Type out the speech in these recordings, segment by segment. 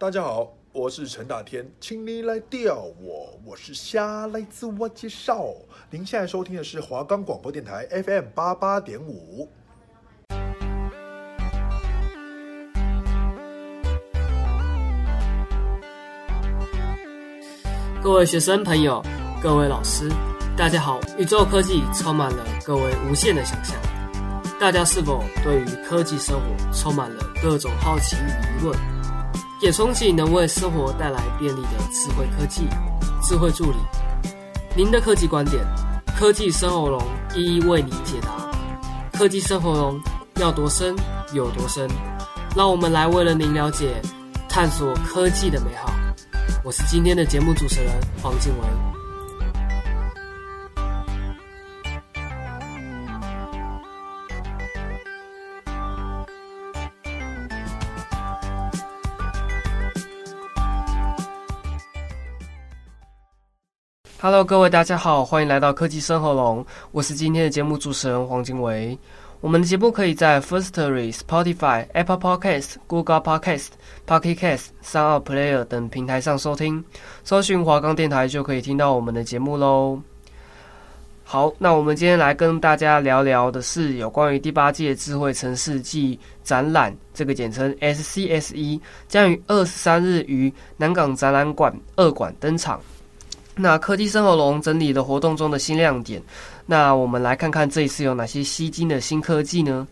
大家好，我是陈大天，请你来钓我，我是虾，来自我介绍。您现在收听的是华冈广播电台 FM 八八点五。各位学生朋友，各位老师，大家好！宇宙科技充满了各位无限的想象，大家是否对于科技生活充满了各种好奇与疑问？也憧憬能为生活带来便利的智慧科技、智慧助理。您的科技观点，科技生活龙一一为您解答。科技生活龙要多深有多深，让我们来为了您了解、探索科技的美好。我是今天的节目主持人黄静文。Hello，各位大家好，欢迎来到科技生活龙。我是今天的节目主持人黄金维。我们的节目可以在 Firstory、Spotify、Apple Podcast、Google Podcast、Pocket Cast、三二 Player 等平台上收听。搜寻华冈电台就可以听到我们的节目喽。好，那我们今天来跟大家聊聊的是有关于第八届智慧城市暨展览，这个简称 SCSE，将于二十三日于南港展览馆二馆登场。那科技生活龙整理的活动中的新亮点，那我们来看看这一次有哪些吸睛的新科技呢？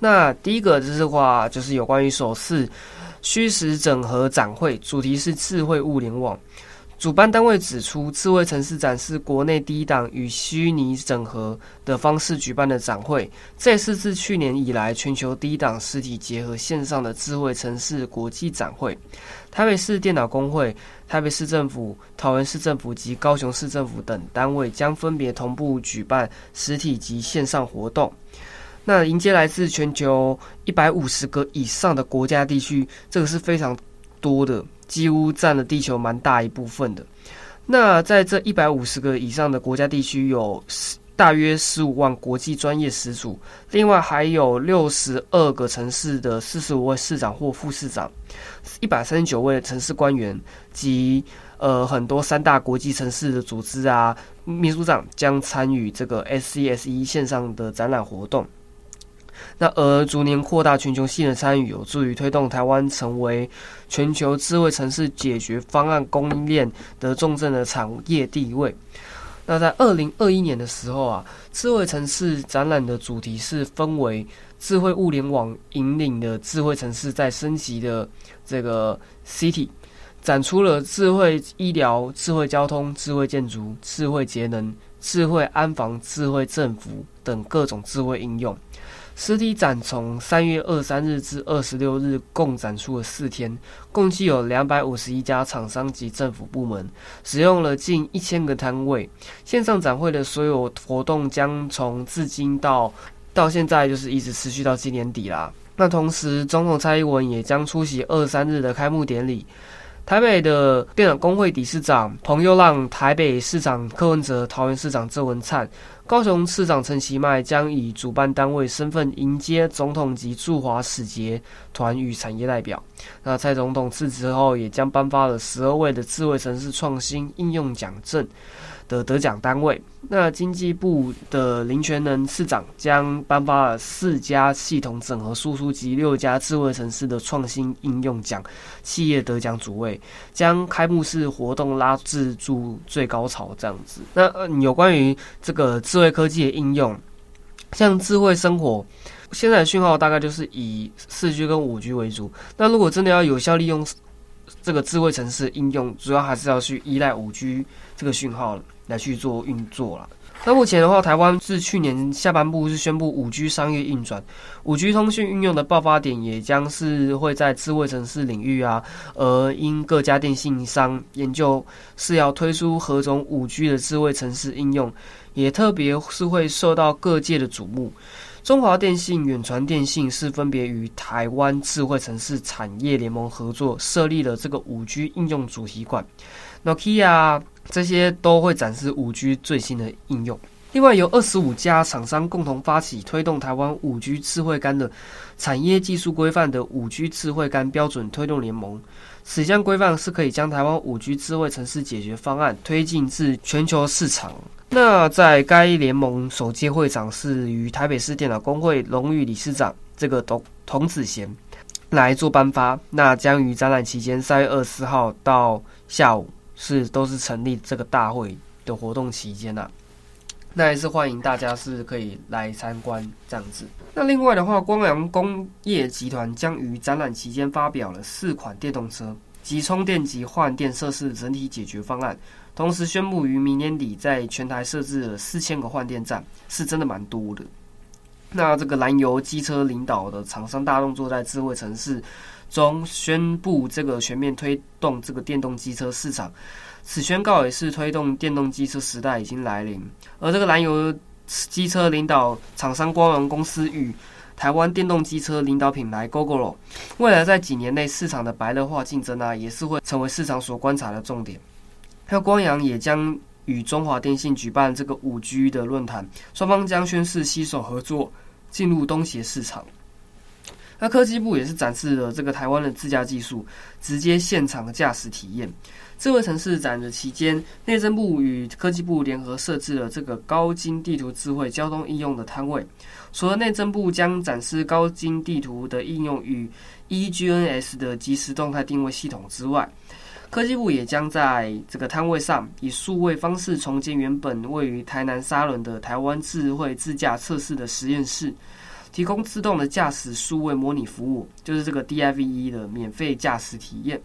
那第一个就是话，就是有关于首次虚实整合展会，主题是智慧物联网。主办单位指出，智慧城市展是国内第一档与虚拟整合的方式举办的展会，这也是自去年以来全球第一档实体结合线上的智慧城市国际展会。台北市电脑工会、台北市政府、桃园市政府及高雄市政府等单位将分别同步举办实体及线上活动。那迎接来自全球一百五十个以上的国家地区，这个是非常多的。几乎占了地球蛮大一部分的。那在这一百五十个以上的国家地区，有大约十五万国际专业始祖，另外还有六十二个城市的四十五位市长或副市长，一百三十九位城市官员及呃很多三大国际城市的组织啊秘书长将参与这个 SCSE 线上的展览活动。那而逐年扩大全球性的参与，有助于推动台湾成为全球智慧城市解决方案供应链的重镇的产业地位。那在二零二一年的时候啊，智慧城市展览的主题是分为智慧物联网引领的智慧城市在升级的这个 City，展出了智慧医疗、智慧交通、智慧建筑、智慧节能、智慧安防、智慧政府等各种智慧应用。实体展从三月二十三日至二十六日，共展出了四天，共计有两百五十一家厂商及政府部门，使用了近一千个摊位。线上展会的所有活动将从至今到到现在，就是一直持续到今年底啦。那同时，总统蔡英文也将出席二三日的开幕典礼。台北的电脑工会理事长彭又让、台北市长柯文哲、桃园市长郑文灿。高雄市长陈其迈将以主办单位身份迎接总统及驻华使节团与产业代表。那蔡总统辞职后，也将颁发了十二位的智慧城市创新应用奖证。的得奖单位，那经济部的林权能次长将颁发了四家系统整合输出及六家智慧城市的创新应用奖企业得奖主位，将开幕式活动拉至住最高潮这样子。那，有关于这个智慧科技的应用，像智慧生活，现在的讯号大概就是以四 G 跟五 G 为主。那如果真的要有效利用这个智慧城市应用，主要还是要去依赖五 G 这个讯号了。来去做运作了。那目前的话，台湾自去年下半部是宣布五 G 商业运转，五 G 通讯运用的爆发点也将是会在智慧城市领域啊。而因各家电信商研究是要推出何种五 G 的智慧城市应用，也特别是会受到各界的瞩目。中华电信、远传电信是分别与台湾智慧城市产业联盟合作设立了这个五 G 应用主题馆。Nokia。这些都会展示五 G 最新的应用。另外，由二十五家厂商共同发起推动台湾五 G 智慧杆的产业技术规范的五 G 智慧杆标准推动联盟，此项规范是可以将台湾五 G 智慧城市解决方案推进至全球市场。那在该联盟首届会长是与台北市电脑工会荣誉理事长这个董童子贤来做颁发。那将于展览期间三月二十号到下午是都是成立这个大会的活动期间呐、那也是欢迎大家是可以来参观这样子。那另外的话，光阳工业集团将于展览期间发表了四款电动车及充电及换电设施的整体解决方案，同时宣布于明年底在全台设置了四千个换电站，是真的蛮多的。那这个燃油机车领导的厂商大动作，在智慧城市中宣布这个全面推动这个电动机车市场。此宣告也是推动电动机车时代已经来临，而这个燃油机车领导厂商光荣公司与台湾电动机车领导品牌 Gogoro，未来在几年内市场的白热化竞争啊，也是会成为市场所观察的重点。还有光阳也将与中华电信举办这个五 G 的论坛，双方将宣誓携手合作进入东协市场。那科技部也是展示了这个台湾的自驾技术，直接现场驾驶体验。智慧城市展的期间，内政部与科技部联合设置了这个高精地图智慧交通应用的摊位。除了内政部将展示高精地图的应用与 eGNS 的即时动态定位系统之外，科技部也将在这个摊位上以数位方式重建原本位于台南沙仑的台湾智慧自驾测试的实验室，提供自动的驾驶数位模拟服务，就是这个 DIVE 的免费驾驶体验。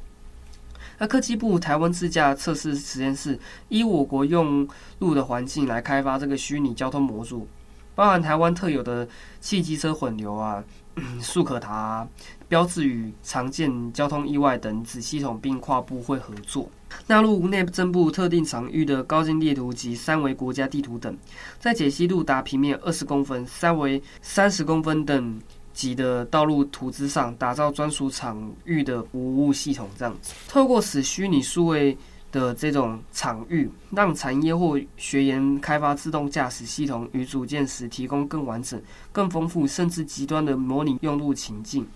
那科技部台湾自驾测试实验室依我国用路的环境来开发这个虚拟交通模组，包含台湾特有的汽机车混流啊、速可达、标志与常见交通意外等子系统，并跨部会合作，纳入内政部特定场域的高精地图及三维国家地图等，在解析度达平面二十公分、三维三十公分等。级的道路图资上打造专属场域的服务系统，这样子，透过使虚拟数位的这种场域，让产业或学员开发自动驾驶系统与组件时，提供更完整、更丰富，甚至极端的模拟用路情境，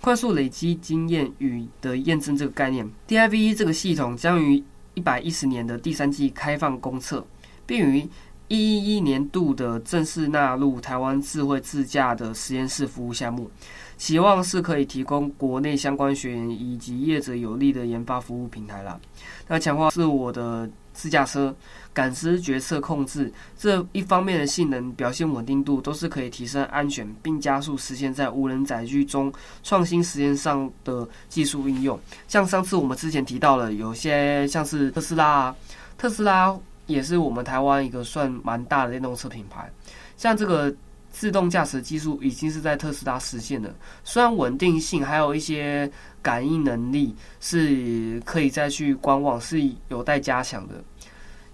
快速累积经验与的验证这个概念。DIVE 这个系统将于一百一十年的第三季开放公测，并于一一年度的正式纳入台湾智慧自驾的实验室服务项目，期望是可以提供国内相关学员以及业者有力的研发服务平台啦。那强化自我的自驾车感知、决策、控制这一方面的性能表现稳定度，都是可以提升安全，并加速实现在无人载具中创新实验上的技术应用。像上次我们之前提到了，有些像是特斯拉啊，特斯拉。也是我们台湾一个算蛮大的电动车品牌，像这个自动驾驶技术已经是在特斯拉实现的，虽然稳定性还有一些感应能力是可以再去观望，是有待加强的，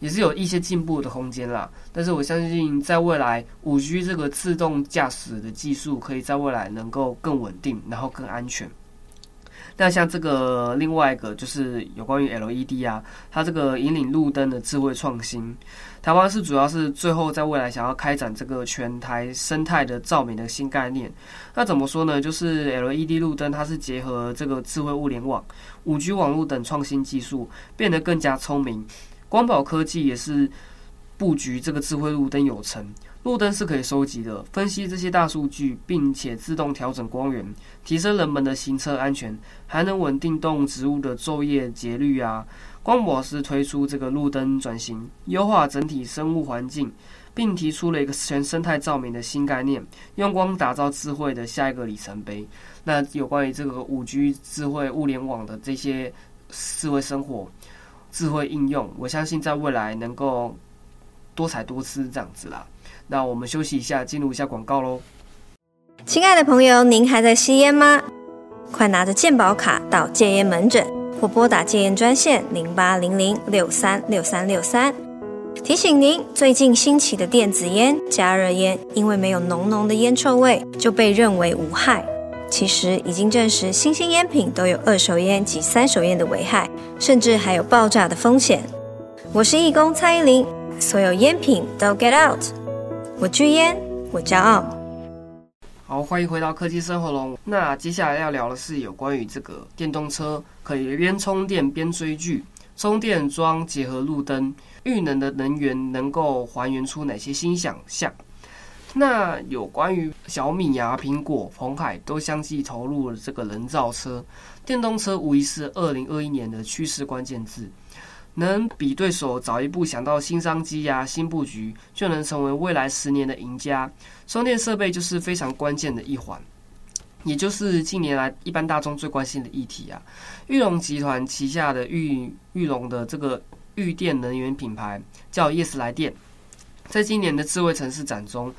也是有一些进步的空间啦。但是我相信在未来，五 G 这个自动驾驶的技术可以在未来能够更稳定，然后更安全。那像这个另外一个就是有关于 LED 啊，它这个引领路灯的智慧创新，台湾是主要是最后在未来想要开展这个全台生态的照明的新概念。那怎么说呢？就是 LED 路灯它是结合这个智慧物联网、五 G 网络等创新技术，变得更加聪明。光宝科技也是布局这个智慧路灯有成。路灯是可以收集的，分析这些大数据，并且自动调整光源，提升人们的行车安全，还能稳定动植物的昼夜节律啊。光宝是推出这个路灯转型，优化整体生物环境，并提出了一个全生态照明的新概念，用光打造智慧的下一个里程碑。那有关于这个五 G 智慧物联网的这些智慧生活、智慧应用，我相信在未来能够多彩多姿这样子啦。那我们休息一下，进入一下广告喽。亲爱的朋友，您还在吸烟吗？快拿着健保卡到戒烟门诊，或拨打戒烟专线零八零零六三六三六三。提醒您，最近兴起的电子烟、加热烟，因为没有浓浓的烟臭味，就被认为无害。其实已经证实，新兴烟品都有二手烟及三手烟的危害，甚至还有爆炸的风险。我是义工蔡依林。所有烟品都 get out，我巨烟，我骄傲。好，欢迎回到科技生活龙。那接下来要聊的是有关于这个电动车可以边充电边追剧，充电桩结合路灯，绿能的能源能够还原出哪些新想象？那有关于小米啊、苹果、鸿海都相继投入了这个人造车，电动车无疑是二零二一年的趋势关键字。能比对手早一步想到新商机呀、新布局，就能成为未来十年的赢家。充电设备就是非常关键的一环，也就是近年来一般大众最关心的议题啊。玉龙集团旗下的玉玉龙的这个玉电能源品牌叫 Yes 来电，在今年的智慧城市展中。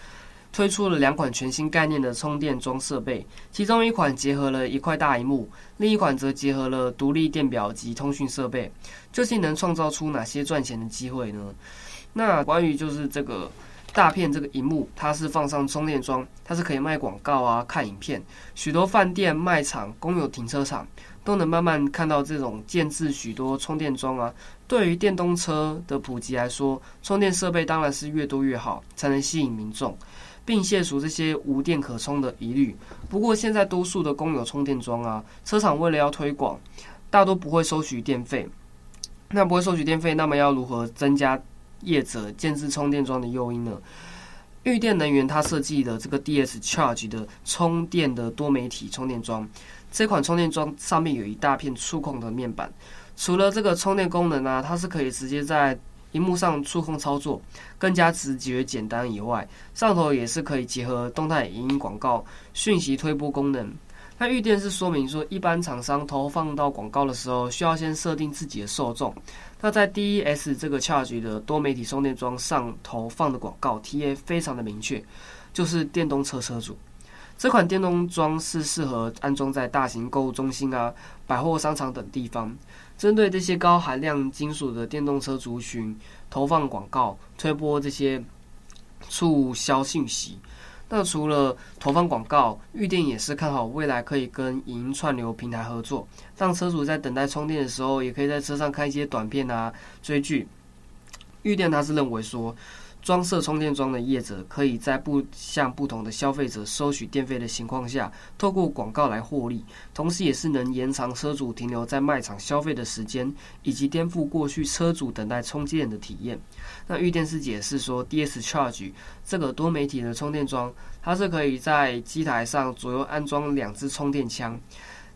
推出了两款全新概念的充电桩设备，其中一款结合了一块大萤幕，另一款则结合了独立电表及通讯设备。究竟能创造出哪些赚钱的机会呢？那关于就是这个大片这个萤幕，它是放上充电桩，它是可以卖广告啊、看影片。许多饭店、卖场、公有停车场都能慢慢看到这种建置许多充电桩啊。对于电动车的普及来说，充电设备当然是越多越好，才能吸引民众。并卸除这些无电可充的疑虑。不过，现在多数的公有充电桩啊，车厂为了要推广，大多不会收取电费。那不会收取电费，那么要如何增加业者建置充电桩的诱因呢？预电能源它设计的这个 DS Charge 的充电的多媒体充电桩，这款充电桩上面有一大片触控的面板，除了这个充电功能啊，它是可以直接在荧幕上触控操作更加直觉简单以外，上头也是可以结合动态影音广告讯息推播功能。那预电是说明说，一般厂商投放到广告的时候，需要先设定自己的受众。那在 D E S 这个 Charge 的多媒体充电桩上投放的广告 TA 非常的明确，就是电动车车主。这款电动桩是适合安装在大型购物中心啊、百货商场等地方。针对这些高含量金属的电动车族群，投放广告、推播这些促销信息。那除了投放广告，预电也是看好未来可以跟影音串流平台合作，让车主在等待充电的时候，也可以在车上看一些短片啊、追剧。预电他是认为说，装设充电桩的业者可以在不向不同的消费者收取电费的情况下，透过广告来获利，同时也是能延长车主停留在卖场消费的时间，以及颠覆过去车主等待充电的体验。那裕电是解释说，DS Charge 这个多媒体的充电桩，它是可以在机台上左右安装两支充电枪，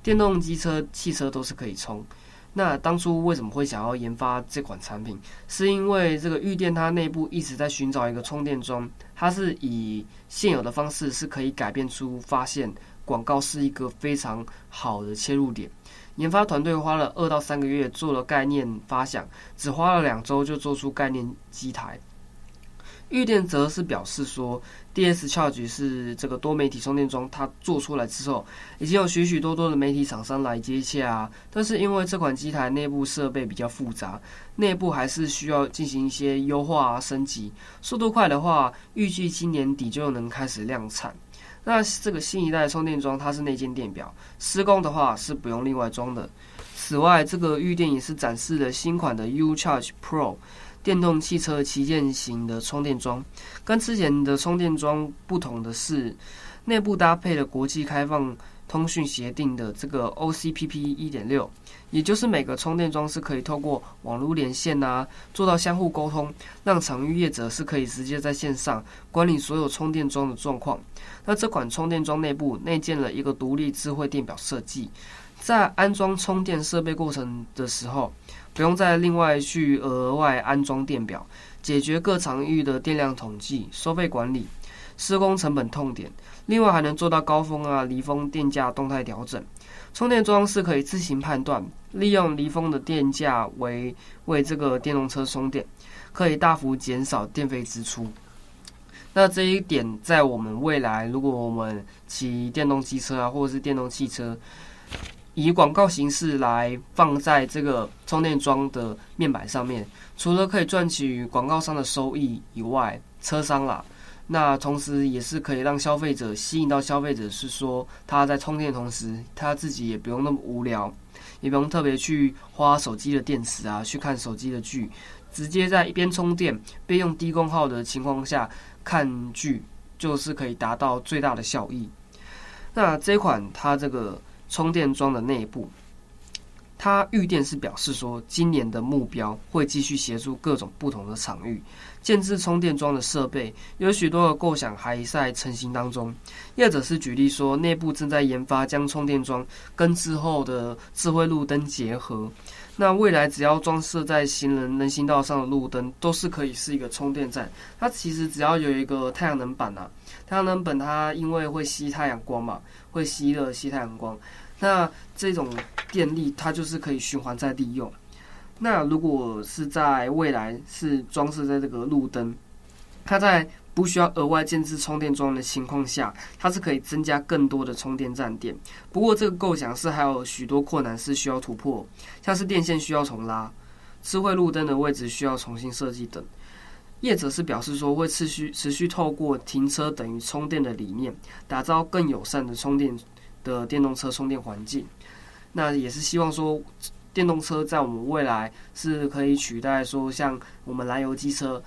电动机车、汽车都是可以充。那当初为什么会想要研发这款产品？是因为这个玉电它内部一直在寻找一个充电桩，它是以现有的方式是可以改变出发现广告是一个非常好的切入点。研发团队花了二到三个月做了概念发想，只花了两周就做出概念机台。预电则是表示说，DS Charge 是这个多媒体充电桩，它做出来之后，已经有许许多多的媒体厂商来接洽啊，但是因为这款机台内部设备比较复杂，内部还是需要进行一些优化啊、升级。速度快的话，预计今年底就能开始量产。那这个新一代充电桩，它是内建电表，施工的话是不用另外装的。此外，这个裕电也是展示了新款的 U Charge Pro。电动汽车旗舰型的充电桩，跟之前的充电桩不同的是，内部搭配了国际开放通讯协定的这个 OCPP 一点六，也就是每个充电桩是可以透过网络连线啊，做到相互沟通，让场域业者是可以直接在线上管理所有充电桩的状况。那这款充电桩内部内建了一个独立智慧电表设计，在安装充电设备过程的时候，不用再另外去额外安装电表，解决各场域的电量统计、收费管理、施工成本痛点。另外还能做到高峰啊、离峰电价动态调整。充电桩是可以自行判断，利用离峰的电价为为这个电动车充电，可以大幅减少电费支出。那这一点在我们未来，如果我们骑电动机车啊，或者是电动汽车。以广告形式来放在这个充电桩的面板上面，除了可以赚取广告商的收益以外，车商啦，那同时也是可以让消费者吸引到消费者，是说他在充电的同时，他自己也不用那么无聊，也不用特别去花手机的电池啊，去看手机的剧，直接在一边充电边用低功耗的情况下，看剧，就是可以达到最大的效益。那这款它这个充电桩的内部。他预电是表示说，今年的目标会继续协助各种不同的场域建置充电桩的设备，有许多的构想还在成型当中。业者是举例说，内部正在研发将充电桩跟之后的智慧路灯结合。那未来只要装设在行人人行道上的路灯，都是可以是一个充电站。它其实只要有一个太阳能板啊，太阳能板它因为会吸太阳光嘛，会吸热吸太阳光。那这种电力它就是可以循环再利用。那如果是在未来是装饰在这个路灯，它在不需要额外建置充电桩的情况下，它是可以增加更多的充电站点。不过这个构想是还有许多困难是需要突破，像是电线需要重拉、智慧路灯的位置需要重新设计等。业者是表示说会持续持续透过停车等于充电的理念，打造更友善的充电。的电动车充电环境，那也是希望说，电动车在我们未来是可以取代说像我们燃油机车，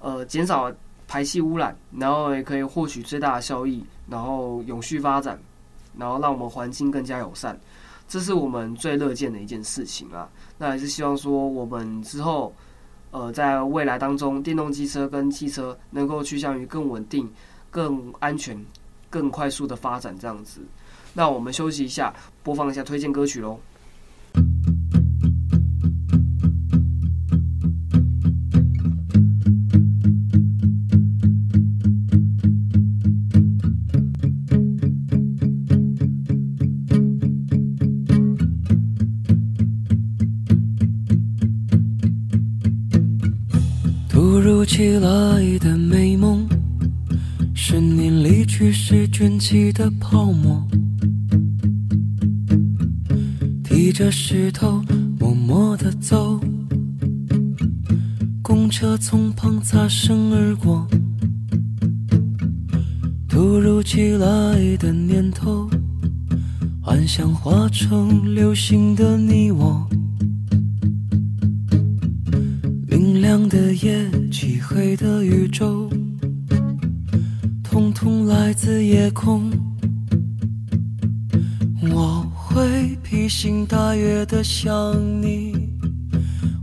呃，减少排气污染，然后也可以获取最大的效益，然后永续发展，然后让我们环境更加友善，这是我们最乐见的一件事情啊。那也是希望说，我们之后，呃，在未来当中，电动机车跟汽车能够趋向于更稳定、更安全、更快速的发展这样子。那我们休息一下，播放一下推荐歌曲喽。突如其来的美梦，是你离去时卷起的泡沫。提着石头，默默地走，公车从旁擦身而过。突如其来的念头，幻想化成流星的你我。亮的夜，漆黑的宇宙，统统来自夜空。我。会披星戴月的想你，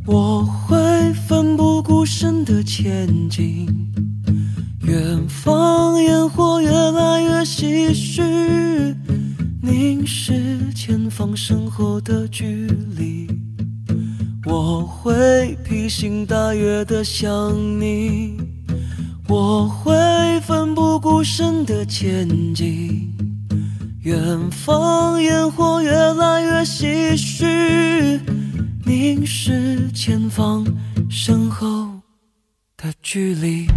我会奋不顾身的前进。远方烟火越来越唏嘘，凝视前方身后的距离。我会披星戴月的想你，我会奋不顾身的前进。远方烟火越来越唏嘘，凝视前方身后的距离。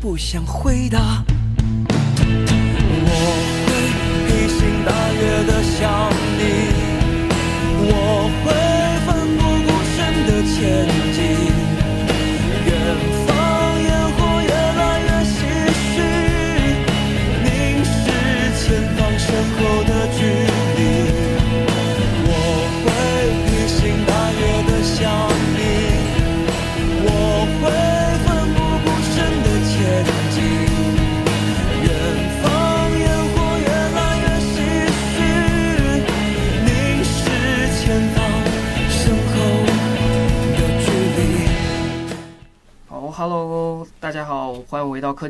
不想回答。我会披星戴月的想你，我会奋不顾身的前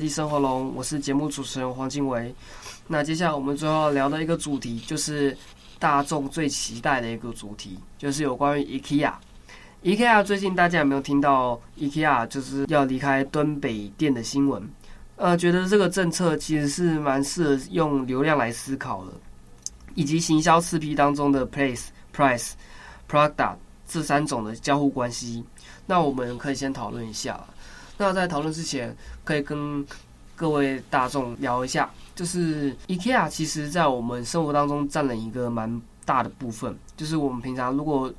生活龙，我是节目主持人黄金维。那接下来我们最后聊的一个主题，就是大众最期待的一个主题，就是有关于 IKEA。IKEA 最近大家有没有听到 IKEA 就是要离开敦北店的新闻？呃，觉得这个政策其实是蛮适合用流量来思考的，以及行销四 P 当中的 Place、Price、Product 这三种的交互关系。那我们可以先讨论一下。那在讨论之前，可以跟各位大众聊一下，就是 IKEA 其实在我们生活当中占了一个蛮大的部分。就是我们平常如果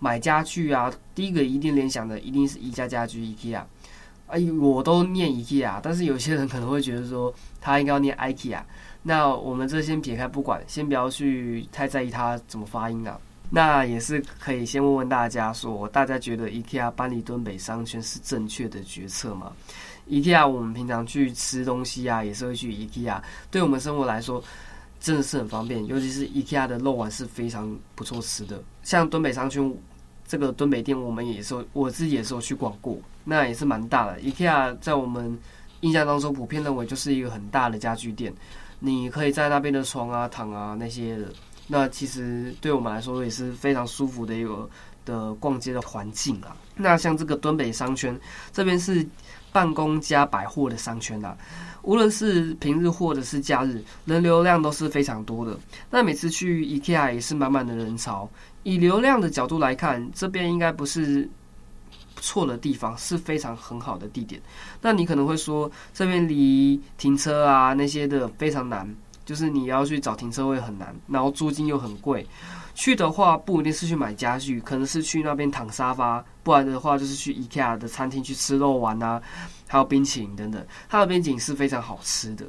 买家具啊，第一个一定联想的一定是宜家家居 IKEA。哎，我都念 IKEA，但是有些人可能会觉得说他应该要念 IKEA。那我们这先撇开不管，先不要去太在意它怎么发音啊。那也是可以先问问大家说，大家觉得 IKEA 搬离敦北商圈是正确的决策吗？IKEA 我们平常去吃东西啊，也是会去 IKEA，对我们生活来说真的是很方便，尤其是 IKEA 的肉丸是非常不错吃的。像敦北商圈这个敦北店，我们也是我自己也是有去逛过。那也是蛮大的，IKEA 在我们印象当中普遍认为就是一个很大的家具店，你可以在那边的床啊、躺啊那些，那其实对我们来说也是非常舒服的一个的逛街的环境啊。那像这个敦北商圈这边是办公加百货的商圈啊，无论是平日或者是假日，人流量都是非常多的。那每次去 IKEA 也是满满的人潮。以流量的角度来看，这边应该不是。错的地方是非常很好的地点，那你可能会说这边离停车啊那些的非常难，就是你要去找停车位很难，然后租金又很贵。去的话不一定是去买家具，可能是去那边躺沙发，不然的话就是去 IKEA 的餐厅去吃肉丸啊，还有冰淇淋等等，它的冰淇淋是非常好吃的。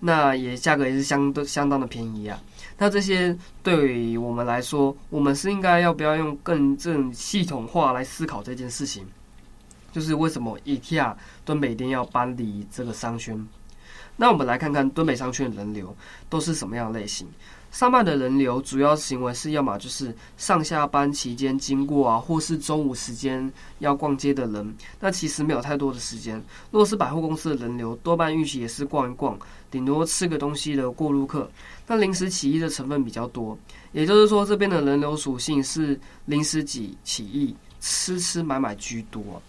那也价格也是相对相当的便宜啊。那这些对于我们来说，我们是应该要不要用更正系统化来思考这件事情？就是为什么 IKEA 敦北店要搬离这个商圈？那我们来看看敦北商圈的人流都是什么样的类型。上班的人流主要行为是要么就是上下班期间经过啊，或是中午时间要逛街的人。那其实没有太多的时间。如果是百货公司的人流，多半预期也是逛一逛，顶多吃个东西的过路客。那临时起意的成分比较多，也就是说这边的人流属性是临时起起意，吃吃买买居多。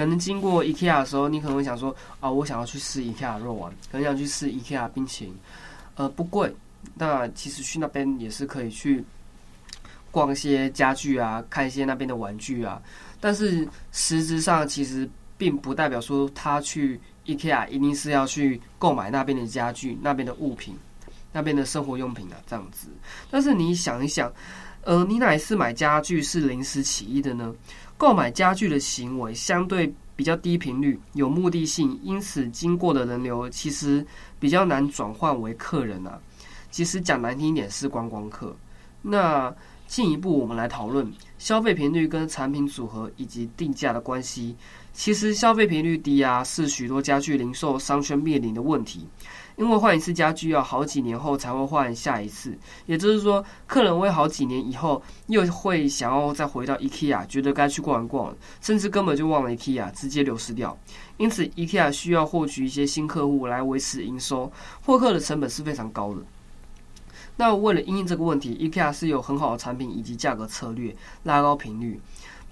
可能经过 IKEA 的时候，你可能会想说啊，我想要去吃 IKEA 肉丸，可能想去吃 IKEA 冰淇淋，呃，不贵。那其实去那边也是可以去逛一些家具啊，看一些那边的玩具啊。但是实质上其实并不代表说他去 IKEA 一定是要去购买那边的家具、那边的物品、那边的生活用品啊，这样子。但是你想一想，呃，你哪一次买家具是临时起意的呢？购买家具的行为相对比较低频率、有目的性，因此经过的人流其实比较难转换为客人啊。其实讲难听一点是观光客。那进一步我们来讨论消费频率跟产品组合以及定价的关系。其实消费频率低啊，是许多家具零售商圈面临的问题。因为换一次家具要好几年后才会换下一次，也就是说，客人会好几年以后又会想要再回到 IKEA，觉得该去逛一逛，甚至根本就忘了 IKEA，直接流失掉。因此，IKEA 需要获取一些新客户来维持营收，获客的成本是非常高的。那为了因应这个问题，IKEA 是有很好的产品以及价格策略，拉高频率，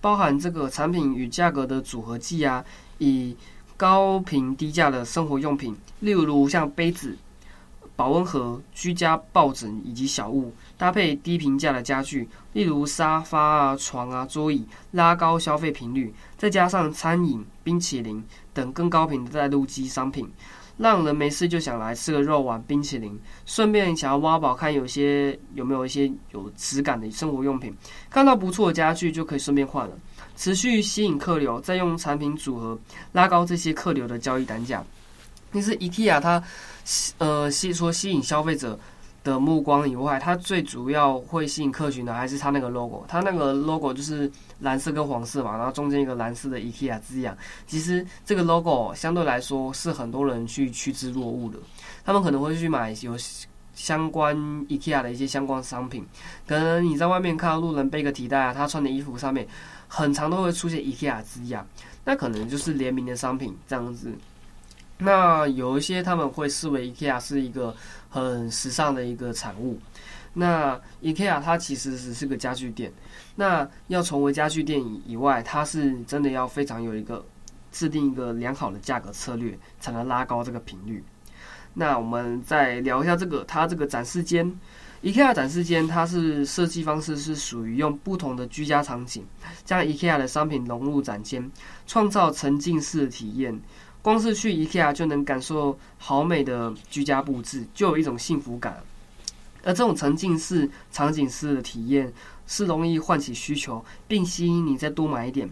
包含这个产品与价格的组合技啊，以高频低价的生活用品，例如像杯子、保温盒、居家抱枕以及小物，搭配低评价的家具，例如沙发啊、床啊、桌椅，拉高消费频率，再加上餐饮、冰淇淋等更高频的带路机商品。让人没事就想来吃个肉丸、冰淇淋，顺便想要挖宝，看有些有没有一些有质感的生活用品。看到不错的家具就可以顺便换了，持续吸引客流，再用产品组合拉高这些客流的交易单价。其实 IKEA 它呃吸说吸引消费者的目光以外，它最主要会吸引客群的还是它那个 logo。它那个 logo 就是蓝色跟黄色嘛，然后中间一个蓝色的 IKEA 字样。其实这个 logo 相对来说是很多人去趋之若鹜的。他们可能会去买有相关 IKEA 的一些相关商品，可能你在外面看到路人背个提袋啊，他穿的衣服上面很常都会出现 IKEA 字样，那可能就是联名的商品这样子。那有一些他们会视为 IKEA 是一个很时尚的一个产物。那 IKEA 它其实只是个家具店，那要成为家具店以外，它是真的要非常有一个制定一个良好的价格策略，才能拉高这个频率。那我们再聊一下这个它这个展示间，IKEA 展示间它是设计方式是属于用不同的居家场景，将 IKEA 的商品融入展间，创造沉浸式的体验。光是去 IKEA 就能感受好美的居家布置，就有一种幸福感。而这种沉浸式场景式的体验是容易唤起需求，并吸引你再多买一点。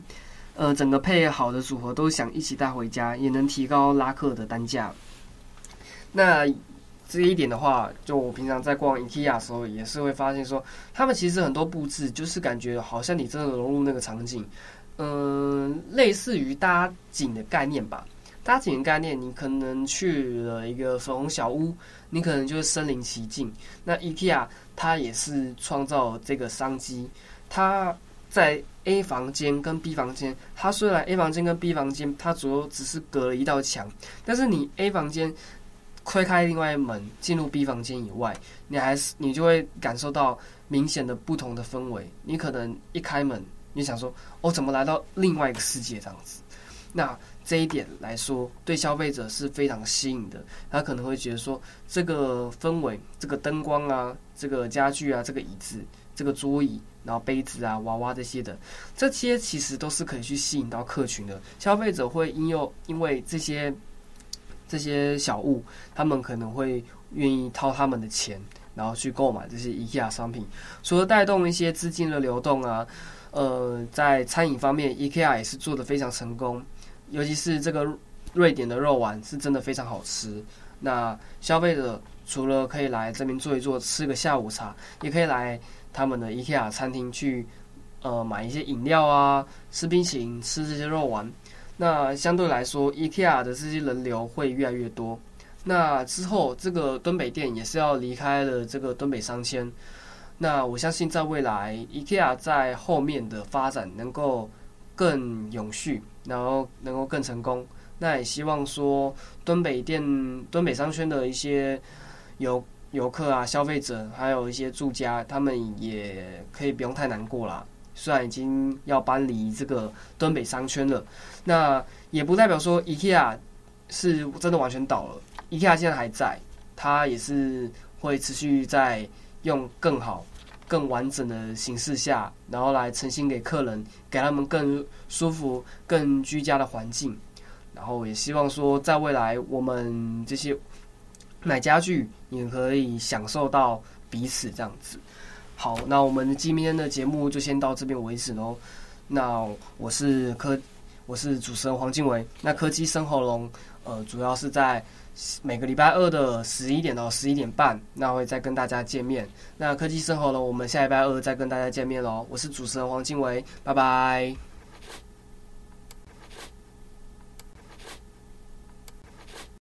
呃，整个配好的组合都想一起带回家，也能提高拉客的单价。那这一点的话，就我平常在逛 IKEA 的时候，也是会发现说，他们其实很多布置就是感觉好像你真的融入那个场景，嗯、类似于搭景的概念吧。搭景的概念，你可能去了一个粉红小屋，你可能就是身临其境。那 IKEA 它也是创造这个商机，它在 A 房间跟 B 房间，它虽然 A 房间跟 B 房间它主要只是隔了一道墙，但是你 A 房间推开另外一门进入 B 房间以外，你还是你就会感受到明显的不同的氛围。你可能一开门，你想说，我、哦、怎么来到另外一个世界这样子？那这一点来说，对消费者是非常吸引的。他可能会觉得说，这个氛围、这个灯光啊、这个家具啊、这个椅子、这个桌椅，然后杯子啊、娃娃这些的，这些其实都是可以去吸引到客群的。消费者会因又因为这些这些小物，他们可能会愿意掏他们的钱，然后去购买这些 IKEA 商品，除了带动一些资金的流动啊，呃，在餐饮方面，IKEA 也是做得非常成功。尤其是这个瑞典的肉丸是真的非常好吃。那消费者除了可以来这边坐一坐，吃个下午茶，也可以来他们的 IKEA 餐厅去，呃，买一些饮料啊，吃冰淇淋，吃这些肉丸。那相对来说，IKEA 的这些人流会越来越多。那之后，这个敦北店也是要离开了这个敦北商圈。那我相信，在未来，IKEA 在后面的发展能够更永续。然后能够更成功，那也希望说敦北店、敦北商圈的一些游游客啊、消费者，还有一些住家，他们也可以不用太难过啦。虽然已经要搬离这个敦北商圈了，那也不代表说 IKEA 是真的完全倒了。IKEA 现在还在，它也是会持续在用更好。更完整的形式下，然后来呈现给客人，给他们更舒服、更居家的环境。然后也希望说，在未来我们这些买家具也可以享受到彼此这样子。好，那我们今天的节目就先到这边为止喽。那我是科，我是主持人黄晋玮。那科技生喉咙，呃，主要是在。每个礼拜二的十一点到十一点半，那会再跟大家见面。那科技生喉咙，我们下礼拜二再跟大家见面喽。我是主持人黄晋玮，拜拜。